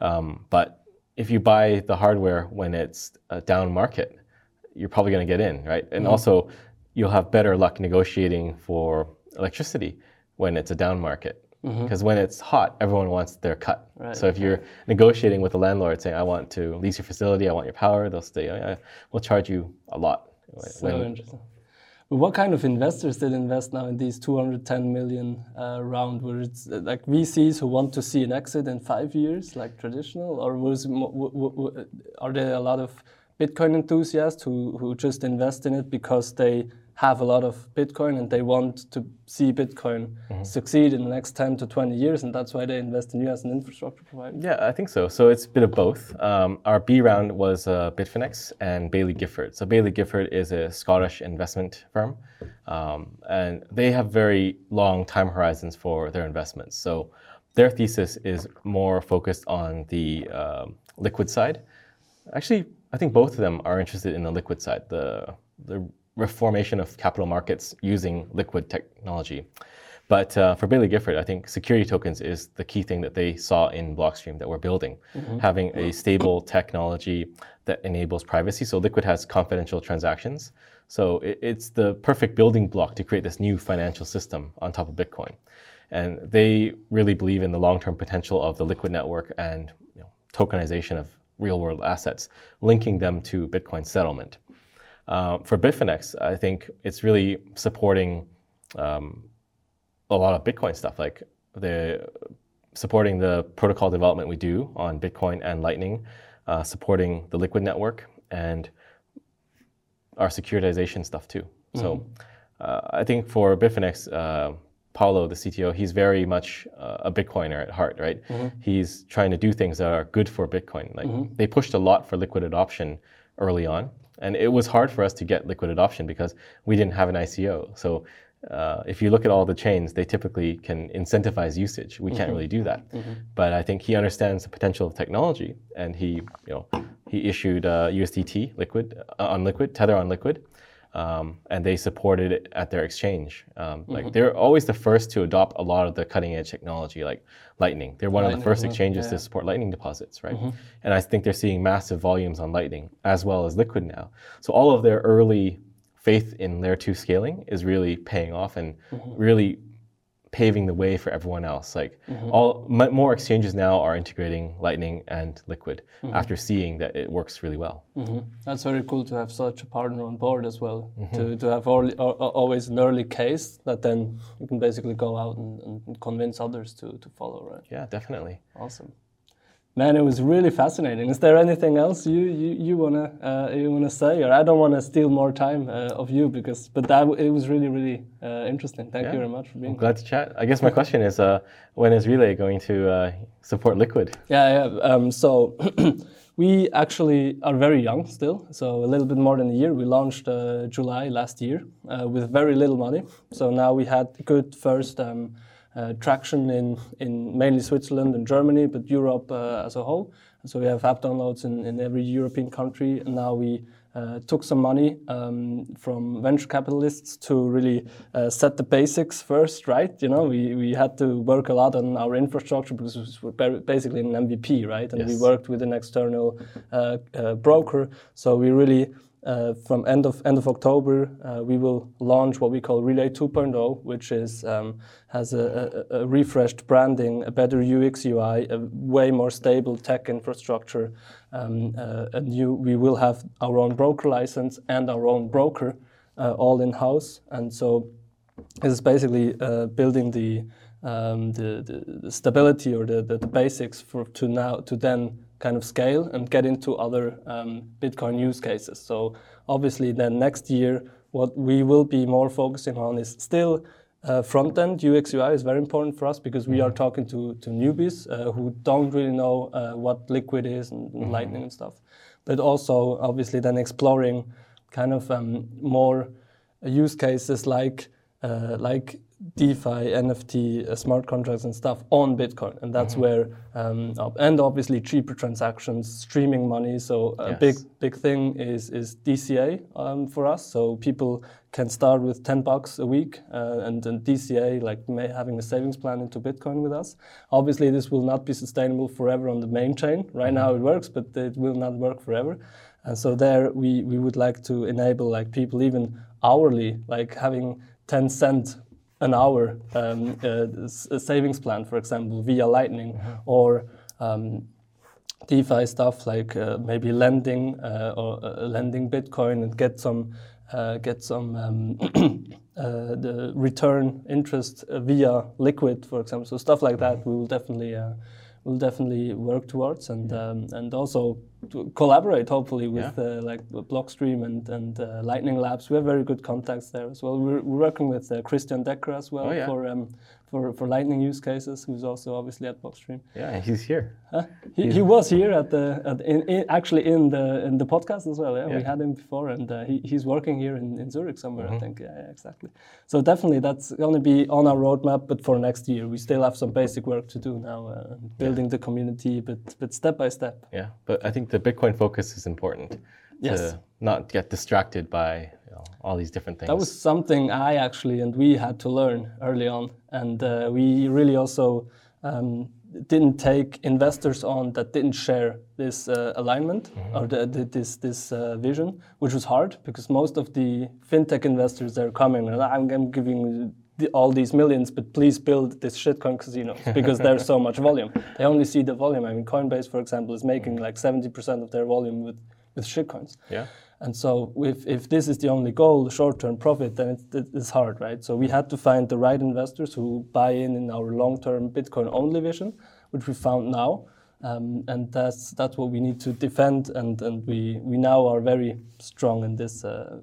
Um, but if you buy the hardware when it's a down market, you're probably going to get in, right? And mm-hmm. also, you'll have better luck negotiating for electricity when it's a down market. Mm-hmm. Because when it's hot, everyone wants their cut.
Right.
So if you're negotiating with the landlord saying, "I want to lease your facility, I want your power," they'll say, oh, yeah, "We'll charge you a lot."
So
When-
interesting. What kind of investors did invest now in these 210 million uh, round? Were it uh, like VCs who want to see an exit in five years, like traditional, or was are there a lot of Bitcoin enthusiasts who, who just invest in it because they have a lot of Bitcoin and they want to see Bitcoin mm-hmm. succeed in the next 10 to 20 years, and that's why they invest in you as an infrastructure provider?
Yeah, I think so. So it's a bit of both. Um, our B round was uh, Bitfinex and Baillie Gifford. So Baillie Gifford is a Scottish investment firm, um, and they have very long time horizons for their investments. So their thesis is more focused on the uh, liquid side. Actually, I think both of them are interested in the liquid side. The the reformation of capital markets using liquid technology. But uh, for Baillie Gifford, I think security tokens is the key thing that they saw in Blockstream that we're building. Mm-hmm. Having a stable technology that enables privacy. So Liquid has confidential transactions. So it, it's the perfect building block to create this new financial system on top of Bitcoin. And they really believe in the long-term potential of the Liquid network and you know, tokenization of real-world assets, linking them to Bitcoin settlement. Uh, for Bitfinex, I think it's really supporting um, a lot of Bitcoin stuff, like the supporting the protocol development we do on Bitcoin and Lightning, uh, supporting the Liquid network, and our securitization stuff too. Mm-hmm. So uh, I think for Bitfinex, uh, Paolo, the CTO, he's very much uh, a Bitcoiner at heart, right? Mm-hmm. He's trying to do things that are good for Bitcoin. Like mm-hmm. they pushed a lot for liquid adoption early on, and it was hard for us to get liquid adoption because we didn't have an ICO. So uh, if you look at all the chains, they typically can incentivize usage. We mm-hmm. can't really do that. Mm-hmm. But I think he understands the potential of technology, and he, you know, he issued uh, USDT liquid uh, on liquid, Tether on liquid, um, and they supported it at their exchange. Um, like mm-hmm. they're always the first to adopt a lot of the cutting edge technology, like Lightning. They're one Lightning, of the 1st exchanges yeah. to support Lightning deposits, right? Mm-hmm. And I think they're seeing massive volumes on Lightning as well as Liquid now. So all of their early faith in layer two scaling is really paying off and mm-hmm. really paving the way for everyone else. Like mm-hmm. all m- more exchanges now are integrating Lightning and Liquid mm-hmm. after seeing that it works really well.
Mm-hmm. That's very cool to have such a partner on board as well. Mm-hmm. To, to have all, always an early case that then you can basically go out and, and convince others to, to follow, right?
Yeah, definitely.
Awesome. Man, it was really fascinating. Is there anything else you you, you wanna uh, you wanna say, or I don't want to steal more time uh, of you because, but that it was really really uh, interesting. Thank yeah. you very much for being.
I'm glad to chat. I guess my question is, uh, when is Relai going to uh, support Liquid?
Yeah, yeah. Um, so. [CLEARS THROAT] we actually are very young still, so a little bit more than a year. We launched uh, July last year with very little money. So now we had good first um, traction in, in mainly Switzerland and Germany, but Europe uh, as a whole. So we have app downloads in, in every European country, and now we uh, took some money um, from venture capitalists to really uh, set the basics first, right? You know, we, we had to work a lot on our infrastructure because we're basically an MVP, right? And yes. we worked with an external uh, uh broker. So we really uh, from end of end of October, uh, we will launch what we call Relai 2.0, which is um, has a, a, a, refreshed branding, a better UX UI, a way more stable tech infrastructure. Um, uh, we will have our own broker license and our own broker uh, all in house. And so, this is basically uh, building the, um, the, the, the stability or the, the, the basics for to now to then kind of scale and get into other um, Bitcoin use cases. So obviously, then next year, what we will be more focusing on is still uh, front end UX UI is very important for us because we are mm-hmm. talking to, to newbies uh, who don't really know uh, what Liquid is and, and mm-hmm. Lightning and stuff. But also, obviously, then exploring kind of um, more use cases like uh, like DeFi, NFT, uh, smart contracts, and stuff on Bitcoin, and that's mm-hmm. where um, and obviously cheaper transactions, streaming money. So a yes. big big thing is is DCA um, for us. So people can start with ten bucks a week, uh, and then DCA like having a savings plan into Bitcoin with us. Obviously, this will not be sustainable forever on the main chain. Right mm-hmm. now it works, but it will not work forever. And so there we we would like to enable like people even hourly, like having 10 cent an hour um, a savings plan, for example, via Lightning, mm-hmm. or um, DeFi stuff like uh, maybe lending uh, or uh, lending Bitcoin and get some uh, get some um, [CLEARS THROAT] uh, the return interest via Liquid, for example. So stuff like that, we will definitely will definitely work towards, and um, and also to collaborate hopefully with
Yeah.
uh, like Blockstream and and uh, Lightning Labs. We have very good contacts there as well. We're, we're working with uh, Christian Decker as well
Oh, yeah.
for um, for for Lightning use cases, who's also obviously at Blockstream.
Yeah, he's here.
Huh? He, he was here at the at, in, in, actually in the in the podcast as well. Yeah, we had him before, and uh, he, he's working here in, in Zurich somewhere.
Mm-hmm.
I think. Yeah, yeah, exactly. So definitely that's going to be on our roadmap, but for next year, we still have some basic work to do now, uh, building the community, but but step by step.
Yeah, but I think the Bitcoin focus is important
Yes.
to not get distracted by you know, all these different things.
That was something I actually and we had to learn early on, and uh, we really also um, didn't take investors on that didn't share this uh, alignment or the, the, this this uh, vision, which was hard because most of the fintech investors they're coming and I'm, I'm giving. the- all these millions, but please build this shitcoin casino [LAUGHS] because there's so much volume. They only see the volume. I mean, Coinbase, for example, is making like 70% of their volume with, with shitcoins.
yeah.
And so, if, if this is the only goal, the short term profit, then it's, it- it's hard, right? So, we had to find the right investors who buy in in our long term Bitcoin only vision, which we found now. Um, and that's, that's what we need to defend. And, and we, we now are very strong in this, uh,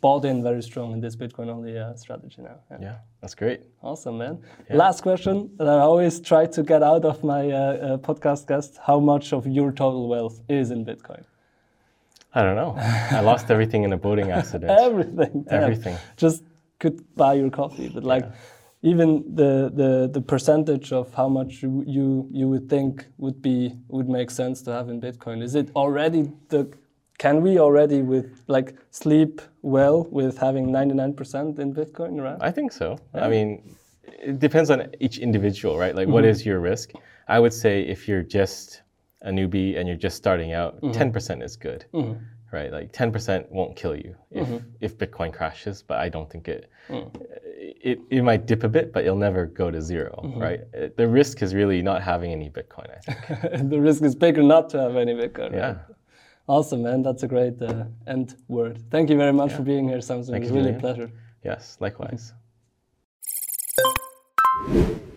bought in very strong in this Bitcoin only uh, strategy now. Yeah.
Yeah, that's great.
Awesome, man. Last question that I always try to get out of my uh, uh, podcast guests How much of your total wealth is in Bitcoin?
I don't know. I lost everything in a boating accident. [LAUGHS]
Everything. damn.
Everything.
Just could buy your coffee, but like even the, the the percentage of how much you, you you would think would be would make sense to have in Bitcoin. Is it already the can we already with like sleep well with having 99% in Bitcoin around?
I think so. I mean, it depends on each individual, right? Like, what mm-hmm. is your risk? I would say if you're just a newbie and you're just starting out, mm-hmm. 10% is good, mm-hmm. right? Like 10% won't kill you if, mm-hmm. if Bitcoin crashes, but I don't think it, mm. it, it might dip a bit, but it'll never go to 0 mm-hmm. right? Uh, the risk is really not having any Bitcoin, I think. [LAUGHS]
the risk is bigger not to have any Bitcoin.
Yeah.
Awesome, man. That's a great uh, end word. Thank you very much yeah. for being here, Samson. It was really a pleasure.
Yes, likewise. Mm-hmm.